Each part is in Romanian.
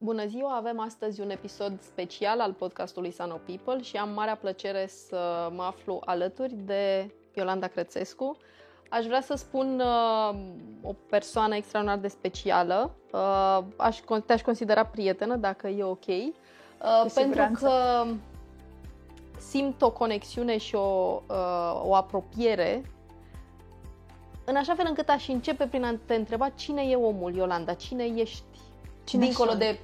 Bună ziua! Avem astăzi un episod special al podcastului Sano People și am marea plăcere să mă aflu alături de Iolanda Crețescu. Aș vrea să spun uh, o persoană extraordinar de specială. Uh, aș, te-aș considera prietenă, dacă e ok. Uh, pentru că simt o conexiune și o, uh, o apropiere în așa fel încât aș începe prin a te întreba cine e omul, Iolanda, cine ești Cine dincolo sunt? de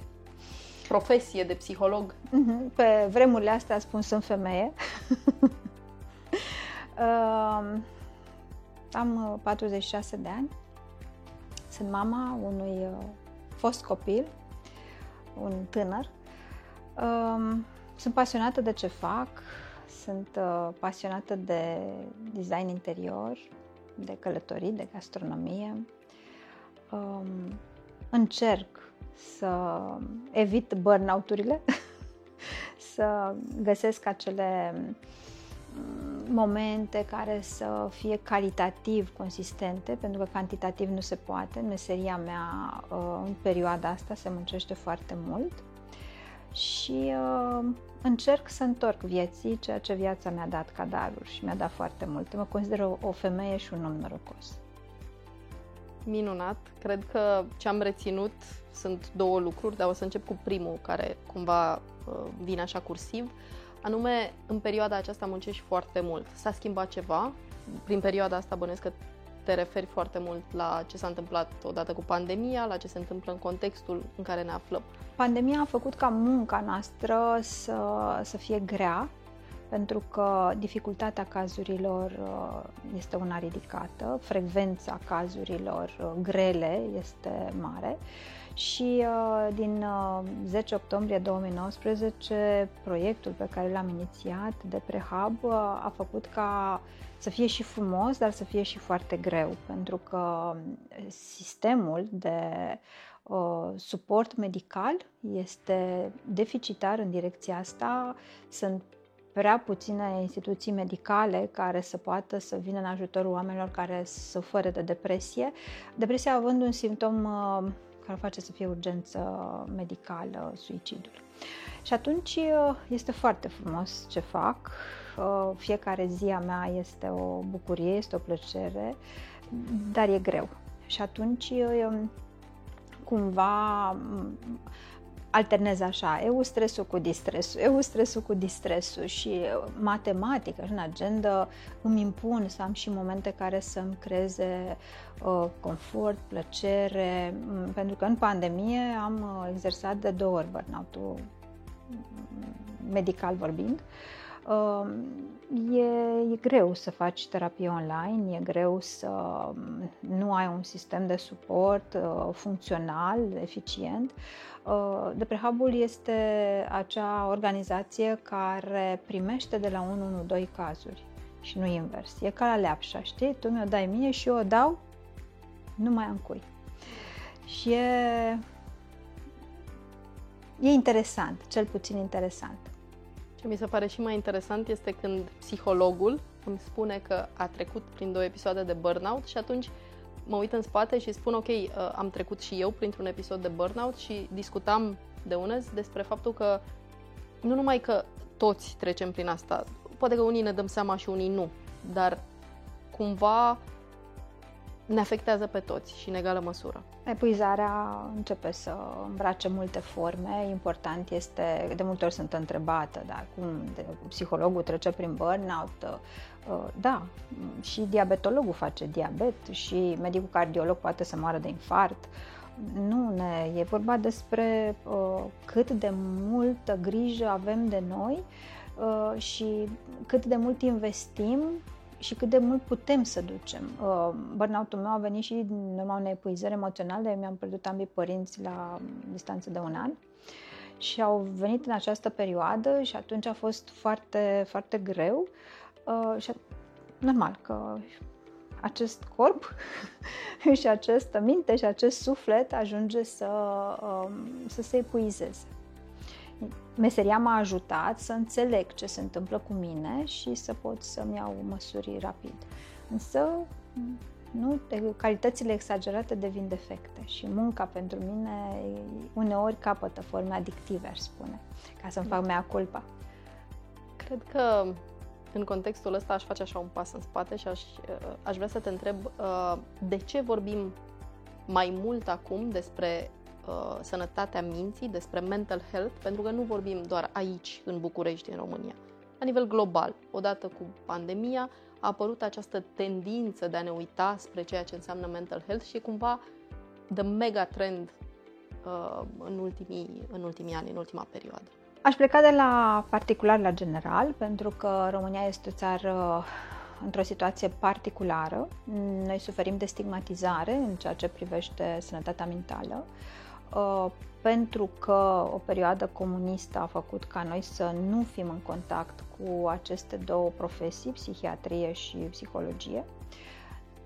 profesie de psiholog? Mhm, pe vremurile astea spun sunt femeie. Am 46 uh, de ani. Sunt mama unui uh, fost copil, un tânăr. Um, sunt pasionată de ce fac, sunt uh, pasionată de design interior, de călătorii, de gastronomie. Um, încerc să evit burnout-urile, să găsesc acele mm, momente care să fie calitativ consistente, pentru că cantitativ nu se poate. În meseria mea, uh, în perioada asta, se muncește foarte mult și uh, încerc să întorc vieții ceea ce viața mi-a dat ca daruri și mi-a dat foarte mult. Mă consider o, o femeie și un om norocos minunat. Cred că ce am reținut sunt două lucruri, dar o să încep cu primul, care cumva uh, vine așa cursiv. Anume, în perioada aceasta muncești foarte mult. S-a schimbat ceva. Prin perioada asta bănesc că te referi foarte mult la ce s-a întâmplat odată cu pandemia, la ce se întâmplă în contextul în care ne aflăm. Pandemia a făcut ca munca noastră să, să fie grea, pentru că dificultatea cazurilor uh, este una ridicată, frecvența cazurilor uh, grele este mare și uh, din 10 octombrie 2019 proiectul pe care l-am inițiat de prehab a făcut ca să fie și frumos, dar să fie și foarte greu, pentru că sistemul de suport medical este deficitar în direcția asta. Sunt prea puține instituții medicale care să poată să vină în ajutorul oamenilor care suferă de depresie. Depresia având un simptom uh, care face să fie urgență medicală, suicidul. Și atunci uh, este foarte frumos ce fac. Uh, fiecare zi a mea este o bucurie, este o plăcere, dar e greu. Și atunci cumva alternez așa, eu stresul cu distresul, eu stresul cu distresul și matematică în agenda îmi impun să am și momente care să-mi creeze uh, confort, plăcere, pentru că în pandemie am uh, exersat de două ori burnout-ul medical vorbind. Uh, e, e greu să faci terapie online, e greu să nu ai un sistem de suport uh, funcțional, eficient. Uh, Deprehubul este acea organizație care primește de la 112 cazuri și nu invers. E ca la leapșa, știi? Tu mi-o dai mie și eu o dau, nu mai am cui. Și e, e interesant, cel puțin interesant. Ce mi se pare și mai interesant este când psihologul îmi spune că a trecut prin două episoade de burnout și atunci mă uit în spate și spun ok, uh, am trecut și eu printr-un episod de burnout și discutam de unez despre faptul că nu numai că toți trecem prin asta, poate că unii ne dăm seama și unii nu, dar cumva ne afectează pe toți și în egală măsură. Epuizarea începe să îmbrace multe forme. Important este, de multe ori sunt întrebată, da, cum de, psihologul trece prin burnout. Uh, da, și diabetologul face diabet și medicul cardiolog poate să moară de infarct. Nu, ne, e vorba despre uh, cât de multă grijă avem de noi uh, și cât de mult investim și cât de mult putem să ducem. Uh, burnout-ul meu a venit și din urma unei epuizări emoționale, mi-am pierdut ambii părinți la distanță de un an și au venit în această perioadă și atunci a fost foarte, foarte greu uh, și normal că acest corp și această minte și acest suflet ajunge să, um, să se epuizeze. Meseria m-a ajutat să înțeleg ce se întâmplă cu mine și să pot să-mi iau măsuri rapid. Însă, nu, calitățile exagerate devin defecte și munca pentru mine uneori capătă forme adictive, aș spune, ca să-mi fac mea culpa. Cred că în contextul ăsta aș face așa un pas în spate și aș, uh, aș vrea să te întreb uh, de ce vorbim mai mult acum despre uh, sănătatea minții, despre mental health, pentru că nu vorbim doar aici, în București, în România. La nivel global, odată cu pandemia, a apărut această tendință de a ne uita spre ceea ce înseamnă mental health și e cumva the mega trend uh, în, ultimii, în ultimii ani, în ultima perioadă. Aș pleca de la particular la general, pentru că România este o țară într-o situație particulară. Noi suferim de stigmatizare în ceea ce privește sănătatea mentală, uh, pentru că o perioadă comunistă a făcut ca noi să nu fim în contact cu aceste două profesii, psihiatrie și psihologie.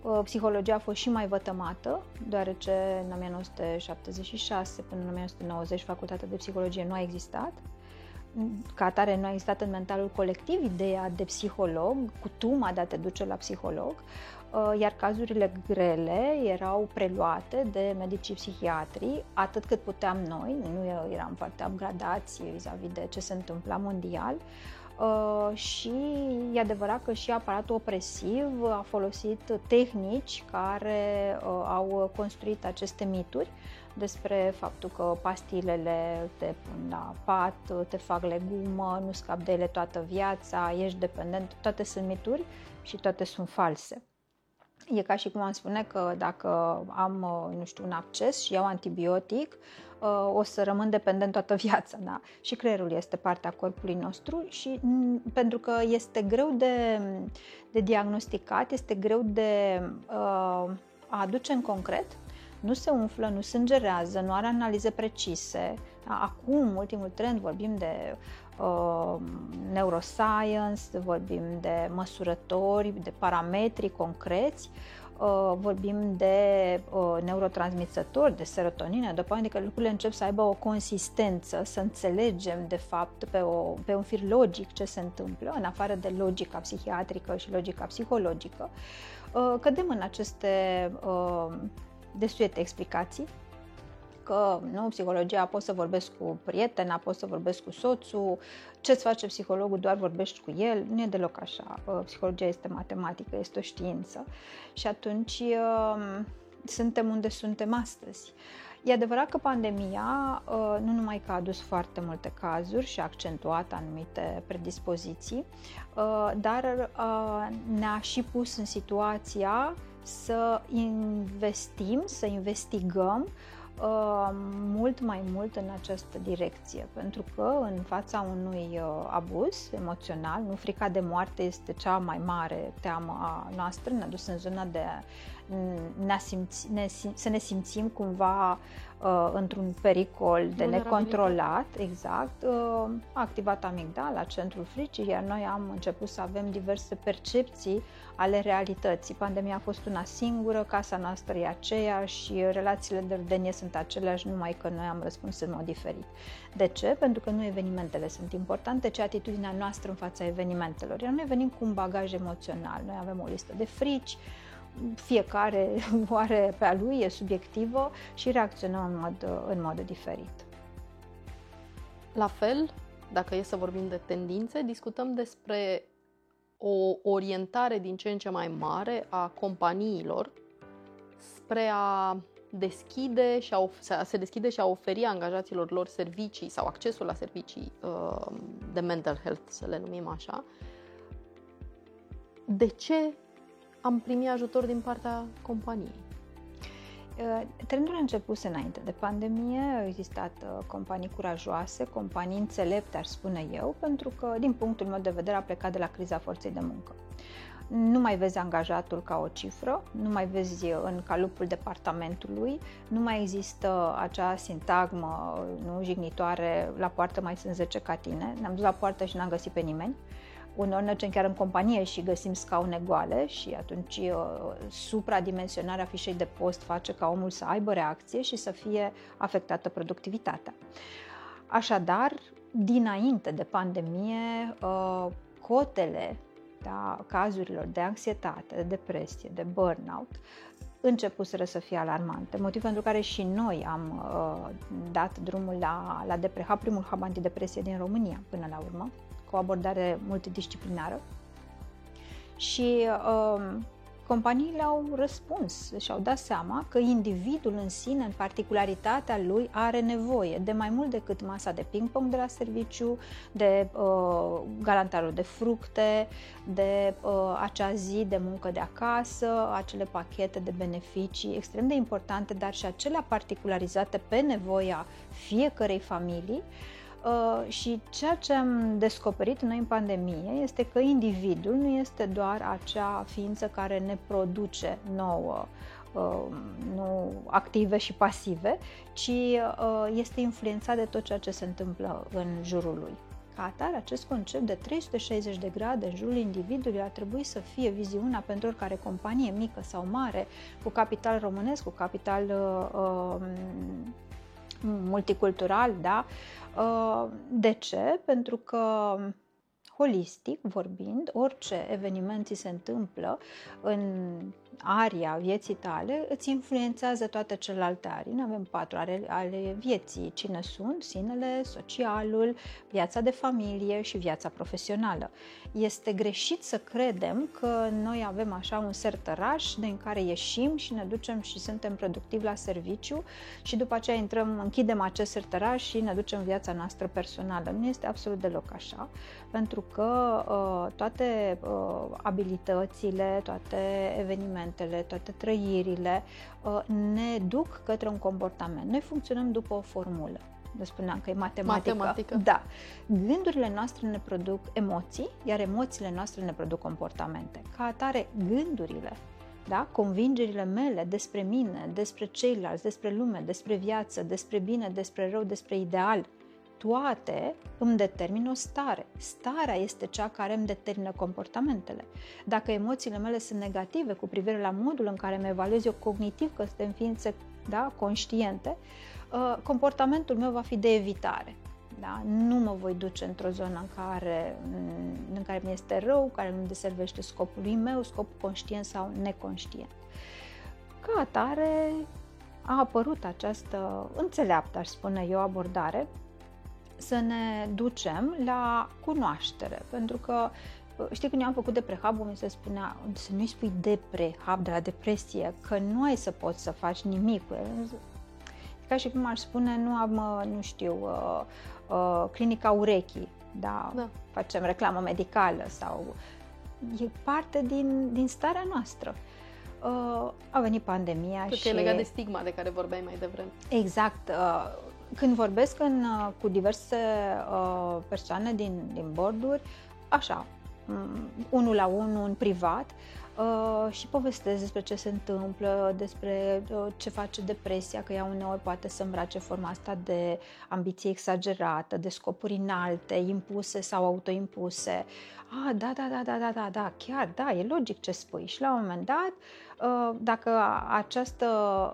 Uh, psihologia a fost și mai vătămată, deoarece în 1976 până în 1990 facultatea de psihologie nu a existat ca atare nu a existat în mentalul colectiv ideea de psiholog, cu tuma de a te duce la psiholog, uh, iar cazurile grele erau preluate de medicii psihiatri atât cât puteam noi, nu eram foarte upgradați vis-a-vis de ce se întâmpla mondial, Uh, și e adevărat că și aparatul opresiv a folosit tehnici care uh, au construit aceste mituri despre faptul că pastilele te pun la pat, te fac legumă, nu scapi de ele toată viața, ești dependent, toate sunt mituri și toate sunt false. E ca și cum am spune că dacă am, nu știu, un acces și iau antibiotic, uh, o să rămân dependent toată viața. Da? Și creierul este partea corpului nostru și pentru că este greu de, de diagnosticat, este greu de uh, a aduce în concret, nu se umflă, nu sângerează, nu are analize precise. Acum, ultimul trend, vorbim de uh, neuroscience, vorbim de măsurători, de parametri concreți, uh, vorbim de uh, neurotransmițători, de serotonină, după adică lucrurile încep să aibă o consistență, să înțelegem de fapt pe, o, pe un fir logic ce se întâmplă, în afară de logica psihiatrică și logica psihologică. Uh, cădem în aceste uh, desuete explicații, că nu, psihologia poți să vorbesc cu prietena, poți să vorbesc cu soțul, ce-ți face psihologul, doar vorbești cu el, nu e deloc așa. Psihologia este matematică, este o știință și atunci um, suntem unde suntem astăzi. E adevărat că pandemia uh, nu numai că a adus foarte multe cazuri și a accentuat anumite predispoziții, uh, dar uh, ne-a și pus în situația să investim, să investigăm uh, mult mai mult în această direcție, pentru că în fața unui uh, abuz emoțional, nu frica de moarte este cea mai mare teamă a noastră, ne-a dus în zona de ne simți, ne, să ne simțim cumva uh, într-un pericol de necontrolat, exact, uh, a activat amigdala, centrul fricii, iar noi am început să avem diverse percepții ale realității. Pandemia a fost una singură, casa noastră e aceea și relațiile de rudenie sunt aceleași, numai că noi am răspuns în mod diferit. De ce? Pentru că nu evenimentele sunt importante, ci atitudinea noastră în fața evenimentelor. Iar noi venim cu un bagaj emoțional. Noi avem o listă de frici, fiecare o are pe a lui, e subiectivă și reacționăm în mod, în mod diferit. La fel, dacă e să vorbim de tendințe, discutăm despre o orientare din ce în ce mai mare a companiilor spre a deschide și a, a se deschide și a oferi angajaților lor servicii sau accesul la servicii uh, de mental health, să le numim așa. De ce am primit ajutor din partea companiei? Uh, trendul a început înainte de pandemie, au existat uh, companii curajoase, companii înțelepte, aș spune eu, pentru că, din punctul meu de vedere, a plecat de la criza forței de muncă. nu mai vezi angajatul ca o cifră, nu mai vezi în calupul departamentului, nu mai există acea sintagmă nu, jignitoare, la poartă mai sunt 10 ca tine, ne-am dus la poartă și n-am găsit pe nimeni. Uneori mergem chiar în companie și găsim scaune goale și atunci uh, supradimensionarea fișei de post face ca omul să aibă reacție și să fie afectată productivitatea. Așadar, dinainte de pandemie, uh, cotele da, cazurilor de anxietate, de depresie, de burnout, începuseră să fie alarmante, motiv pentru care și noi am uh, dat drumul la, la Depreha, primul hub antidepresie din România până la urmă, cu o abordare multidisciplinară. Și uh, companiile au răspuns și au dat seama că individul în sine, în particularitatea lui, are nevoie de mai mult decât masa de ping-pong de la serviciu, de uh, galantarul de fructe, de uh, acea zi de muncă de acasă, acele pachete de beneficii extrem de importante, dar și acelea particularizate pe nevoia fiecărei familii. Uh, Uh, și ceea ce am descoperit noi în pandemie este că individul nu este doar acea ființă care ne produce nouă uh, nu active și pasive, ci uh, este influențat de tot ceea ce se întâmplă în jurul lui. Ca atare, acest concept de 360 de grade în jurul individului ar trebui să fie viziunea pentru oricare companie mică sau mare, cu capital românesc, cu capital uh, multicultural, da? Uh, de ce? Pentru că holistic vorbind, orice eveniment ți se întâmplă în aria vieții tale îți influențează toate celelalte arii. Noi avem patru are ale vieții. Cine sunt? Sinele, socialul, viața de familie și viața profesională. Este greșit să credem că noi avem așa un sertăraș din care ieșim și ne ducem și suntem productivi la serviciu și după aceea intrăm, închidem acest sertăraș și ne ducem viața noastră personală. Nu este absolut deloc așa, pentru că uh, toate uh, abilitățile, toate evenimentele sentimentele, toate trăirile uh, ne duc către un comportament. Noi funcționăm după o formulă. Le spuneam că e matematică. matematică. Da. Gândurile noastre ne produc emoții, iar emoțiile noastre ne produc comportamente. Ca atare, gândurile da? convingerile mele despre mine, despre ceilalți, despre lume, despre viață, despre bine, despre rău, despre ideal, toate îmi determină o stare. Starea este cea care îmi determină comportamentele. Dacă emoțiile mele sunt negative cu privire la modul în care mă evaluez eu cognitiv că suntem ființe da, conștiente, uh, comportamentul meu va fi de evitare. Da? Nu mă voi duce într-o zonă în care, în care mi este rău, care nu deservește scopului meu, scop conștient sau neconștient. Ca atare, a apărut această înțeleaptă, aș spune eu, abordare să ne ducem la cunoaștere, pentru că Știi, când eu am făcut de prehab, mi se spunea să nu-i spui de prehab, de la depresie, că nu ai să poți să faci nimic cu el. Ca și cum aș spune, nu am, nu știu, uh, uh, clinica urechii, da? da, facem reclamă medicală sau... E parte din, din starea noastră. Uh, a venit pandemia Cred și... că e legat de stigma de care vorbeai mai devreme. Exact. Uh, când vorbesc în, uh, cu diverse uh, persoane din, din borduri, așa, um, unul la unul, în privat, uh, și povestesc despre ce se întâmplă, despre uh, ce face depresia, că ea uneori poate să îmbrace forma asta de ambiție exagerată, de scopuri înalte, impuse sau autoimpuse. Ah, da, da, da, da, da, da, da, chiar, da, e logic ce spui. Și la un moment dat, uh, Uh, dacă această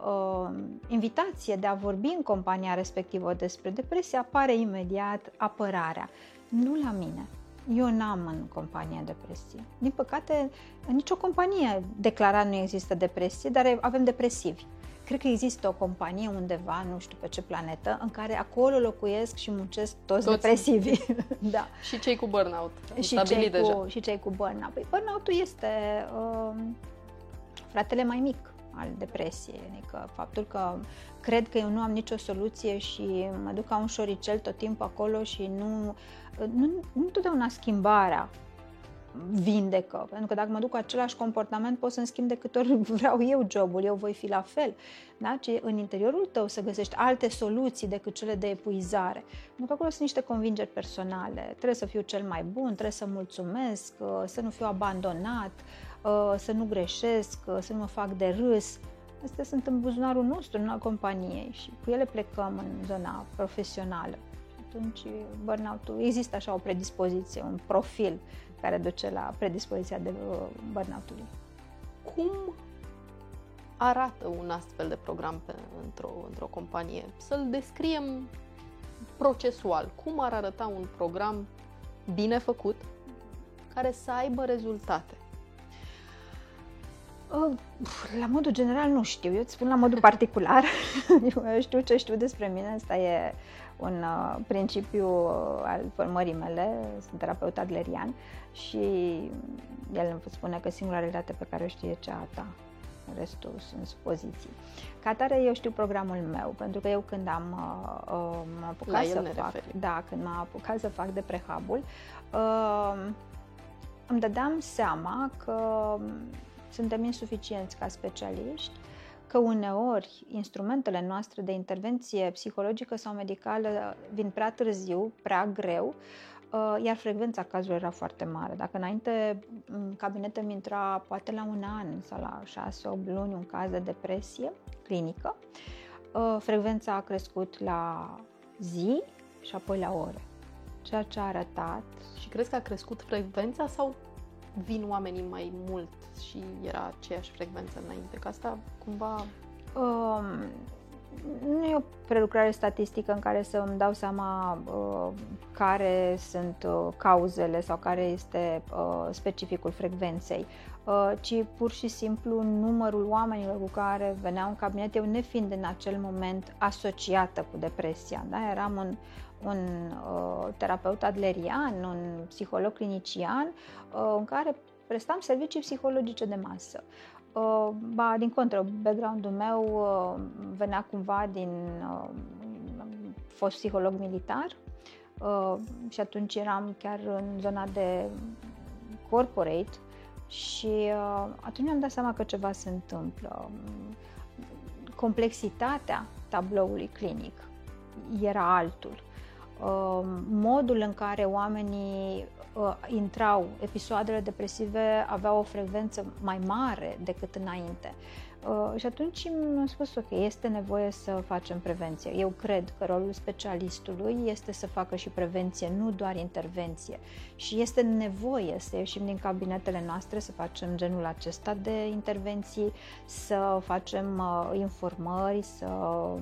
uh, invitație de a vorbi în compania respectivă despre depresie apare imediat apărarea. Nu la mine. Eu n-am în compania depresie. Din păcate, în nicio companie declarat nu există depresie, dar avem depresivi. Cred că există o companie undeva, nu știu pe ce planetă, în care acolo locuiesc și muncesc toți, toți. depresivi. da. Și cei cu burnout. Și cei deja. cu, și cei cu burnout. Păi burnout-ul este uh, fratele mai mic al depresiei, adică faptul că cred că eu nu am nicio soluție și mă duc ca un șoricel tot timpul acolo și nu, nu, nu întotdeauna schimbarea vindecă. Pentru că dacă mă duc cu același comportament, pot să-mi schimb de câte ori vreau eu jobul, eu voi fi la fel. Da? Ci în interiorul tău să găsești alte soluții decât cele de epuizare. Pentru că acolo sunt niște convingeri personale. Trebuie să fiu cel mai bun, trebuie să mulțumesc, uh, să nu fiu abandonat, uh, să nu greșesc, uh, să nu mă fac de râs. Astea sunt în buzunarul nostru, în companiei și cu ele plecăm în zona profesională. Atunci burnout-ul, există așa o predispoziție, un profil care duce la predispoziția de uh, burnout-ului. Cum arată un astfel de program pe, într-o, într-o companie? Să-l descriem procesual. Cum ar arăta un program bine făcut care să aibă rezultate? Uh, la modul general nu știu, eu îți spun la modul particular, eu știu ce știu despre mine, asta e un uh, principiu al formării mele, sunt terapeut adlerian și el îmi spune că singura realitate pe care o știe e cea a ta, restul sunt supoziții. Ca atare eu știu programul meu, pentru că eu când am uh, uh, m-am apucat să fac, referi. da, când m-am apucat să fac de prehabul, uh, îmi dădeam seama că suntem insuficienți ca specialiști, că uneori instrumentele noastre de intervenție psihologică sau medicală vin prea târziu, prea greu, uh, iar frecvența cazurilor era foarte mare. Dacă înainte în cabinet îmi intra poate la un an sau la 6-8 luni un caz de depresie clinică, uh, frecvența a crescut la zi și apoi la ore. Ceea ce a arătat... Și crezi că a crescut frecvența sau vin oamenii mai mult și era aceeași frecvență înainte? Că asta cumva... Um, nu e o prelucrare statistică în care să îmi dau seama uh, care sunt uh, cauzele sau care este uh, specificul frecvenței, uh, ci pur și simplu numărul oamenilor cu care veneau în cabinet, eu nefiind în acel moment asociată cu depresia. Da? Eram un, un uh, terapeut adlerian, un psiholog clinician, uh, în care prestam servicii psihologice de masă. Uh, ba, din contră, background-ul meu uh, venea cumva din uh, fost psiholog militar uh, și atunci eram chiar în zona de corporate și uh, atunci mi-am dat seama că ceva se întâmplă. Complexitatea tabloului clinic era altul. Um, modul în care oamenii uh, intrau, episoadele depresive aveau o frecvență mai mare decât înainte. Uh, și atunci mi-am spus, ok, este nevoie să facem prevenție. Eu cred că rolul specialistului este să facă și prevenție, nu doar intervenție. Și este nevoie să ieșim din cabinetele noastre, să facem genul acesta de intervenții, să facem uh, informări, să uh,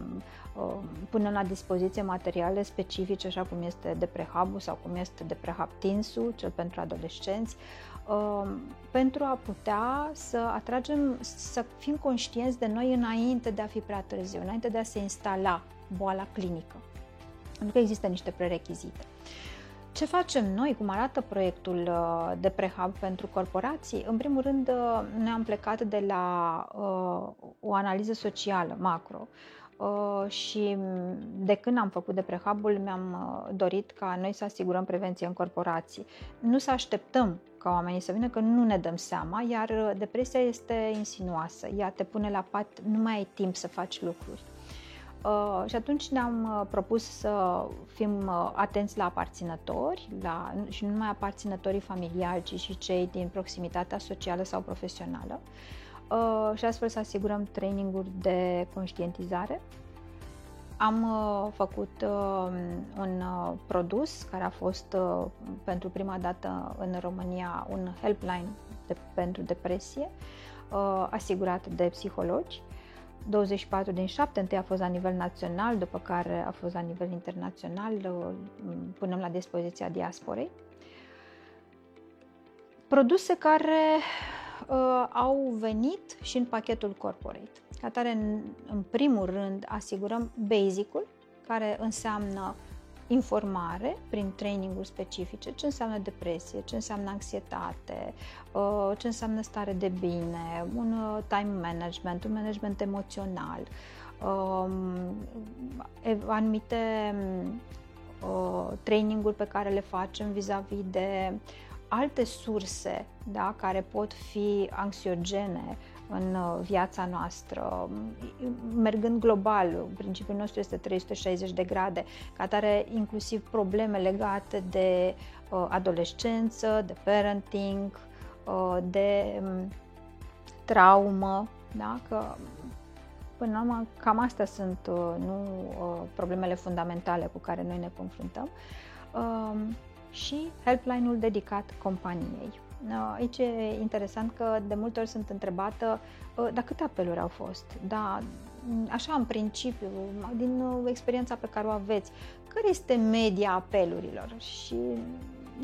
punem la dispoziție materiale specifice, așa cum este de prehab sau cum este de prehab tinsu, cel pentru adolescenți, Um, pentru a putea să atragem, să fim conștienți de noi înainte de a fi prea târziu, înainte de a se instala boala clinică. Pentru că există niște prerechizite. Ce facem noi? Cum arată proiectul uh, de prehab pentru corporații? În primul rând, uh, noi am plecat de la uh, o analiză socială macro Uh, și de când am făcut de prehabul mi-am uh, dorit ca noi să asigurăm prevenție în corporații. Nu să așteptăm ca oamenii să vină, că nu ne dăm seama, iar uh, depresia este insinuoasă. Ea te pune la pat, nu mai ai timp să faci lucruri. Uh, și atunci ne-am uh, propus să fim uh, atenți la aparținători la, și nu numai aparținătorii familiali, ci și cei din proximitatea socială sau profesională. Uh, Uh, și astfel să asigurăm traininguri de conștientizare. Am uh, făcut uh, un produs care a fost pentru prima dată în România un helpline de, pentru depresie, asigurat de psihologi. 24 din 7, întâi a fost la nivel național, după care a fost la nivel internațional, punem la dispoziția diasporei. Produse care uh, au venit și în pachetul corporate. Ca tare, în, în primul rând, asigurăm basic-ul, care înseamnă informare prin traininguri specifice, ce înseamnă depresie, ce înseamnă anxietate, uh, ce înseamnă stare de bine, un uh, time management, un management emoțional, um, anumite uh, traininguri pe care le facem vis-a-vis de alte surse da, care pot fi anxiogene în uh, viața noastră, mergând global, principiul nostru este 360 de grade, ca tare inclusiv probleme legate de uh, adolescență, de parenting, uh, de um, traumă, da? că până la urmă cam astea sunt uh, nu uh, problemele fundamentale cu care noi ne confruntăm. Uh, și helpline-ul dedicat companiei. Aici e interesant că de multe ori sunt întrebată, ă, dar câte apeluri au fost? Da, așa în principiu, din experiența pe care o aveți, care este media apelurilor? Și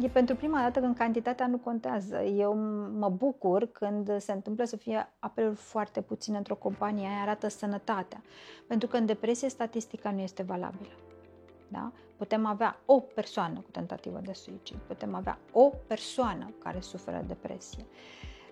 e pentru prima dată când cantitatea nu contează. Eu mă bucur când se întâmplă să fie apeluri foarte puține într-o companie, aia arată sănătatea. Pentru că în depresie statistica nu este valabilă. Da? Putem avea o persoană cu tentativă de suicid, putem avea o persoană care suferă depresie.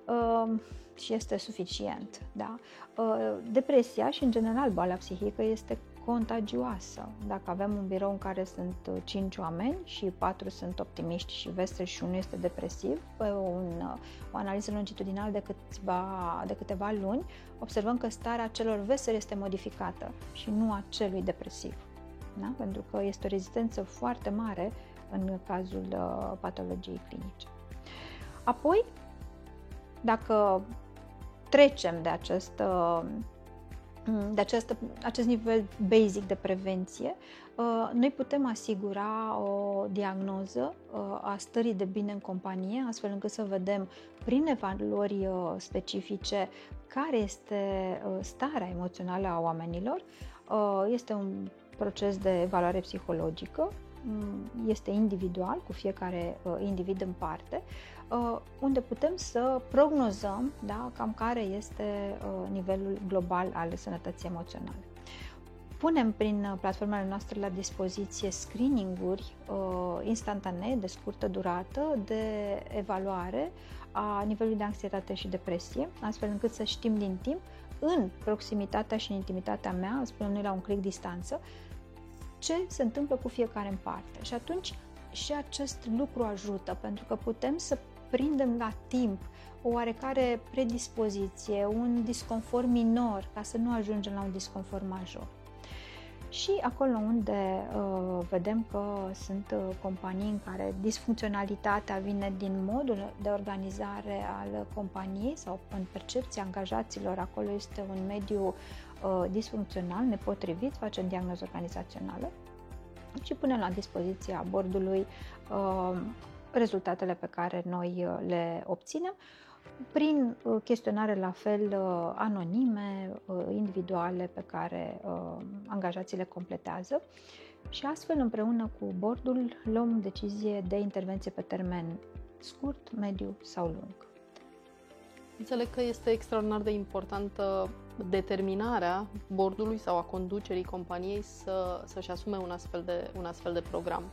Uh, și este suficient. Da? Uh, depresia și, în general, boala psihică este contagioasă. Dacă avem un birou în care sunt 5 oameni și 4 sunt optimiști și veseli și unul este depresiv, pe un, o analiză longitudinală de, câțiva, de câteva luni, observăm că starea celor veseli este modificată și nu a celui depresiv da? pentru că este o rezistență foarte mare în cazul uh, patologiei clinice. Apoi, dacă trecem de acest, uh, de acest, acest nivel basic de prevenție, uh, noi putem asigura o diagnoză a stării de bine în companie, astfel încât să vedem prin evaluări specifice care este starea emoțională a oamenilor. Este un proces de evaluare psihologică, mm, este individual, cu fiecare uh, individ în parte, uh, unde putem să prognozăm da, cam care este uh, nivelul global al sănătății emoționale. Punem prin platformele noastre la dispoziție screening-uri instantanee de scurtă durată de evaluare a nivelului de anxietate și depresie, astfel încât să știm din timp în proximitatea și în intimitatea mea, spunem noi la un click distanță, ce se întâmplă cu fiecare în parte. Și atunci și acest lucru ajută, pentru că putem să prindem la timp o oarecare predispoziție, un disconfort minor, ca să nu ajungem la un disconfort major. Și acolo unde uh, vedem că sunt uh, companii în care disfuncționalitatea vine din modul de organizare al companiei sau în percepția angajaților, acolo este un mediu uh, disfuncțional, nepotrivit, facem diagnoză organizațională și punem la dispoziția bordului uh, rezultatele pe care noi uh, le obținem prin uh, chestionare la fel uh, anonime, uh, individuale pe care uh, angajații le completează și astfel împreună cu bordul luăm decizie de intervenție pe termen scurt, mediu sau lung. Înțeleg că este extraordinar de importantă determinarea bordului sau a conducerii companiei să, să-și asume un astfel, de, un astfel de program.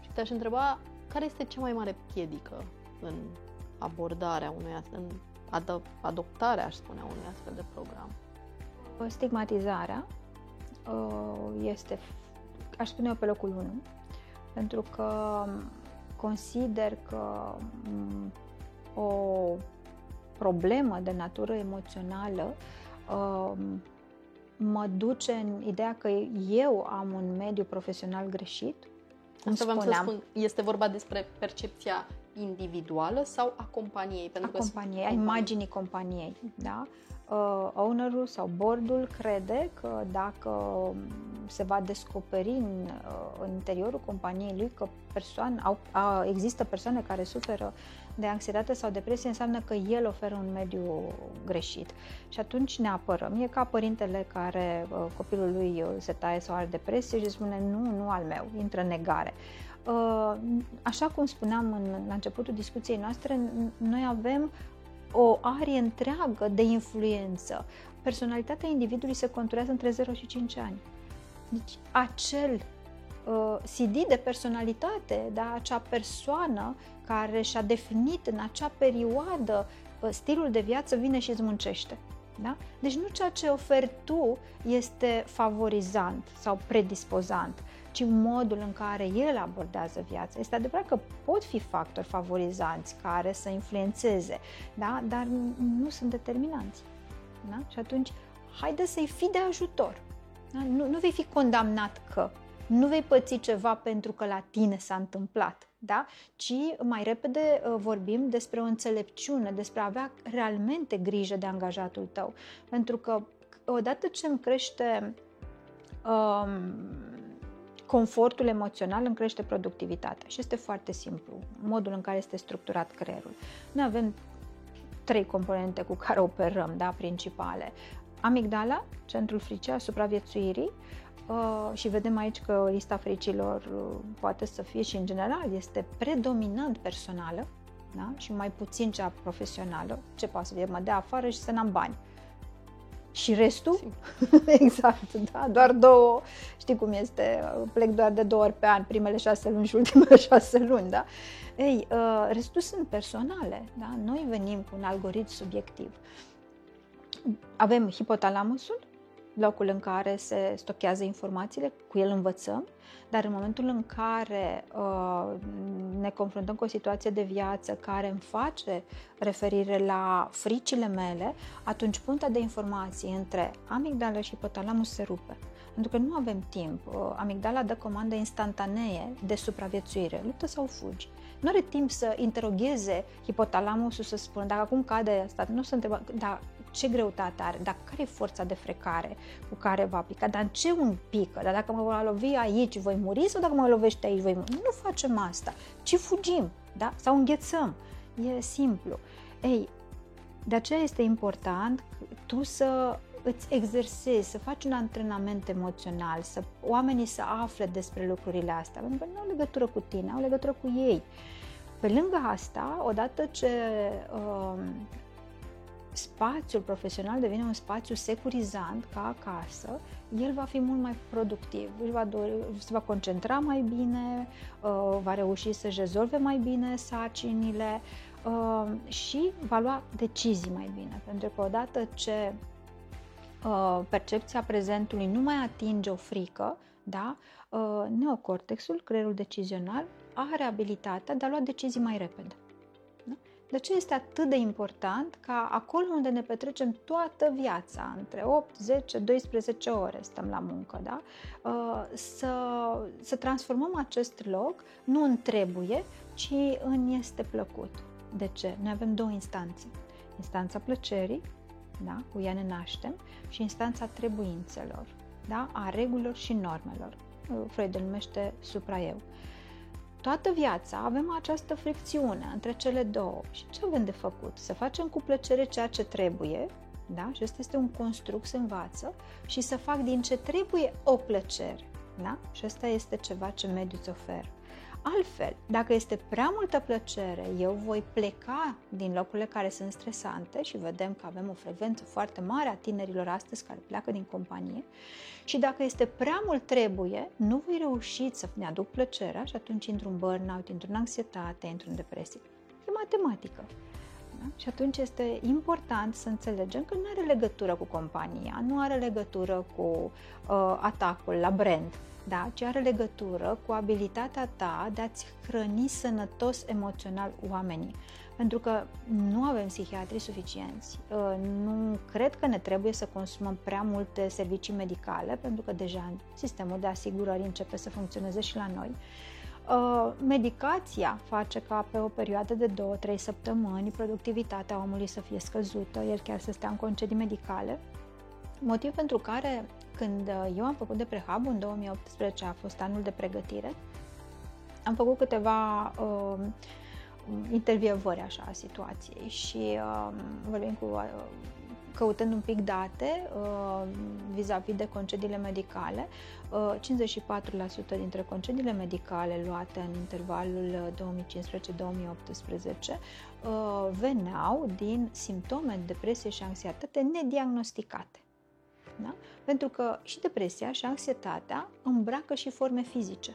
Și te-aș întreba care este cea mai mare piedică în abordarea unui, în adoptarea, aș spune, a unui astfel de program? Stigmatizarea uh, este, aș spune eu, pe locul 1, pentru că consider că mm, o problemă de natură emoțională um, mă duce în ideea că eu am un mediu profesional greșit. Asta vreau să spun, este vorba despre percepția individuală sau a companiei? Pentru a că companiei, a imaginii companiei, da? Uh, ownerul sau boardul crede că dacă se va descoperi în, uh, în interiorul companiei lui că persoane, au, a, există persoane care suferă de anxietate sau depresie, înseamnă că el oferă un mediu greșit. Și atunci ne apărăm. E ca părintele care uh, copilul lui uh, se taie sau are depresie și spune nu, nu al meu, intră în negare. Uh, așa cum spuneam în, la începutul discuției noastre, noi avem o arie întreagă de influență. Personalitatea individului se conturează între 0 și 5 ani. Deci acel uh, CD de personalitate, da, acea persoană care și-a definit în acea perioadă uh, stilul de viață vine și îți muncește. Da? Deci nu ceea ce oferi tu este favorizant sau predispozant, ci modul în care el abordează viața. Este adevărat că pot fi factori favorizanți care să influențeze, da? dar nu sunt determinanți. Da? Și atunci, haide să-i fii de ajutor. Da? Nu, nu vei fi condamnat că nu vei păți ceva pentru că la tine s-a întâmplat, da? ci mai repede uh, vorbim despre o înțelepciune, despre a avea realmente grijă de angajatul tău. Pentru că odată ce îmi crește um, confortul emoțional, îmi crește productivitatea. Și este foarte simplu, modul în care este structurat creierul. Noi avem trei componente cu care operăm, da, principale. Amigdala, centrul fricii a supraviețuirii, Uh, și vedem aici că lista fricilor uh, poate să fie și în general este predominant personală da? și mai puțin cea profesională. Ce poate să fie? Mă dea afară și să n-am bani. Și restul? exact, da, doar două, știi cum este, plec doar de două ori pe an, primele șase luni și ultimele șase luni, da? Ei, uh, restul sunt personale, da? Noi venim cu un algoritm subiectiv. Avem hipotalamusul, locul în care se stochează informațiile, cu el învățăm, dar în momentul în care uh, ne confruntăm cu o situație de viață care îmi face referire la fricile mele, atunci punta de informații între amigdală și hipotalamus se rupe. Pentru că nu avem timp. Uh, amigdala dă comandă instantanee de supraviețuire, luptă sau fugi. Nu are timp să interogheze hipotalamusul să spună dacă acum cade asta, nu se întreabă, dar ce greutate are, dar care e forța de frecare cu care va pica, dar în ce un pică, dar dacă mă va lovi aici voi muri sau dacă mă lovește aici voi muri. Nu facem asta, ci fugim, da? Sau înghețăm. E simplu. Ei, de aceea este important tu să îți exersezi, să faci un antrenament emoțional, să oamenii să afle despre lucrurile astea, pentru că nu au legătură cu tine, au legătură cu ei. Pe lângă asta, odată ce uh, spațiul profesional devine un spațiu securizant ca acasă, el va fi mult mai productiv, își va dori, se va concentra mai bine, uh, va reuși să-și rezolve mai bine sarcinile uh, și va lua decizii mai bine. Pentru că odată ce uh, percepția prezentului nu mai atinge o frică, da, neocortexul, creierul decizional, are abilitatea de a lua decizii mai repede. De ce este atât de important ca acolo unde ne petrecem toată viața, între 8, 10, 12 ore stăm la muncă, da? Uh, să, să transformăm acest loc nu în trebuie, ci în este plăcut. De ce? Noi avem două instanțe. Instanța plăcerii, da? cu ea ne naștem, și instanța trebuințelor, da? a regulilor și normelor. Uh, Freud îl numește supra-eu toată viața avem această fricțiune între cele două. Și ce avem de făcut? Să facem cu plăcere ceea ce trebuie, da? Și asta este un construct, se învață, și să fac din ce trebuie o plăcere, da? Și asta este ceva ce mediul îți oferă. Altfel, dacă este prea multă plăcere, eu voi pleca din locurile care sunt stresante și vedem că avem o frecvență foarte mare a tinerilor astăzi care pleacă din companie și dacă este prea mult trebuie, nu voi reuși să-mi aduc plăcerea și atunci intru în burnout, intru în anxietate, intru în depresie. E matematică. Da? Și atunci este important să înțelegem că nu are legătură cu compania, nu are legătură cu uh, atacul la brand, da? ci are legătură cu abilitatea ta de a-ți hrăni sănătos emoțional oamenii. Pentru că nu avem psihiatri suficienți. Uh, nu cred că ne trebuie să consumăm prea multe servicii medicale, pentru că deja sistemul de asigurări începe să funcționeze și la noi. Uh, medicația face ca pe o perioadă de 2-3 săptămâni productivitatea omului să fie scăzută, el chiar să stea în concedii medicale, motiv pentru care când uh, eu am făcut de prehab, în 2018 a fost anul de pregătire, am făcut câteva uh, intervievări așa a situației și uh, vorbim cu uh, căutând un pic date uh, vis-a-vis de concediile medicale, uh, 54% dintre concediile medicale luate în intervalul 2015-2018 uh, veneau din simptome de depresie și anxietate nediagnosticate. Da? Pentru că și depresia și anxietatea îmbracă și forme fizice.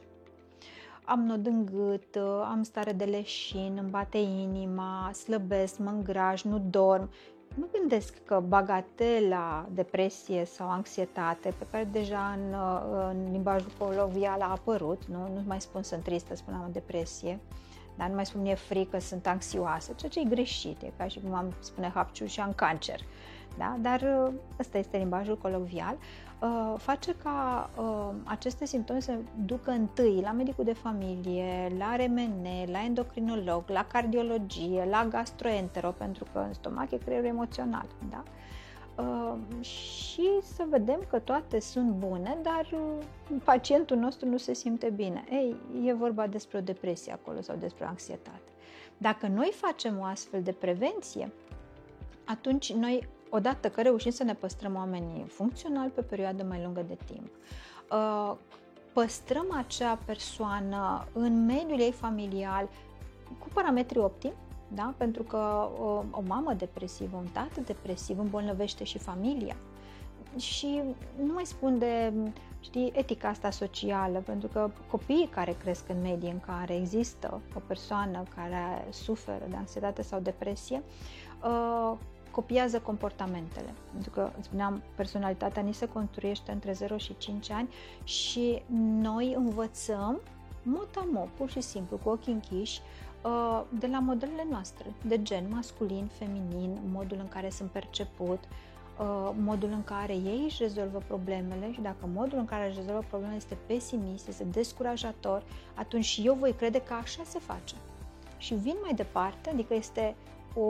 Am nod în gât, am stare de leșin, îmi bate inima, slăbesc, mă îngraj, nu dorm. Nu gândesc că bagatela, depresie sau anxietate, pe care deja în, în limbajul colovial a apărut, nu, nu mai spun sunt tristă, spuneam depresie, dar nu mai spun e frică, sunt anxioasă, ceea ce e greșit, e ca și cum am spune hapciu și am cancer. Da? Dar uh, ăsta este limbajul colovial. Uh, face ca uh, aceste simptome să ducă întâi la medicul de familie, la RMN, la endocrinolog, la cardiologie, la gastroentero, pentru că în stomac e creierul emoțional. Da? Uh, și să vedem că toate sunt bune, dar uh, pacientul nostru nu se simte bine. Ei, e vorba despre o depresie acolo sau despre o anxietate. Dacă noi facem o astfel de prevenție, atunci noi odată că reușim să ne păstrăm oamenii funcționali pe perioadă mai lungă de timp, uh, păstrăm acea persoană în mediul ei familial cu parametri optimi, da? pentru că o, o mamă depresivă, un tată depresiv îmbolnăvește și familia. Și nu mai spun de știi, etica asta socială, pentru că copiii care cresc în medii în care există o persoană care suferă de anxietate sau depresie, uh, copiază comportamentele. Pentru că, spuneam, personalitatea ni se construiește între 0 și 5 ani și noi învățăm mot pur și simplu, cu ochii închiși, uh, de la modelele noastre, de gen masculin, feminin, modul în care sunt perceput, uh, modul în care ei își rezolvă problemele și dacă modul în care își rezolvă problemele este pesimist, este descurajator, atunci eu voi crede că așa se face. Și vin mai departe, adică este o,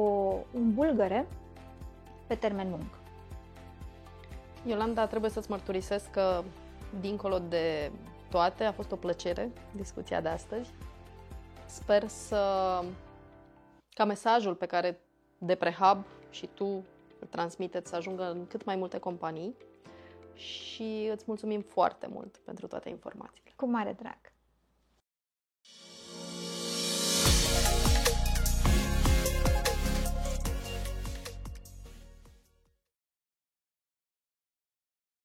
un bulgăre pe termen lung. Iolanda, trebuie să-ți mărturisesc că, dincolo de toate, a fost o plăcere discuția de astăzi. Sper să ca mesajul pe care de prehab și tu îl transmiteți să ajungă în cât mai multe companii și îți mulțumim foarte mult pentru toate informațiile. Cu mare drag!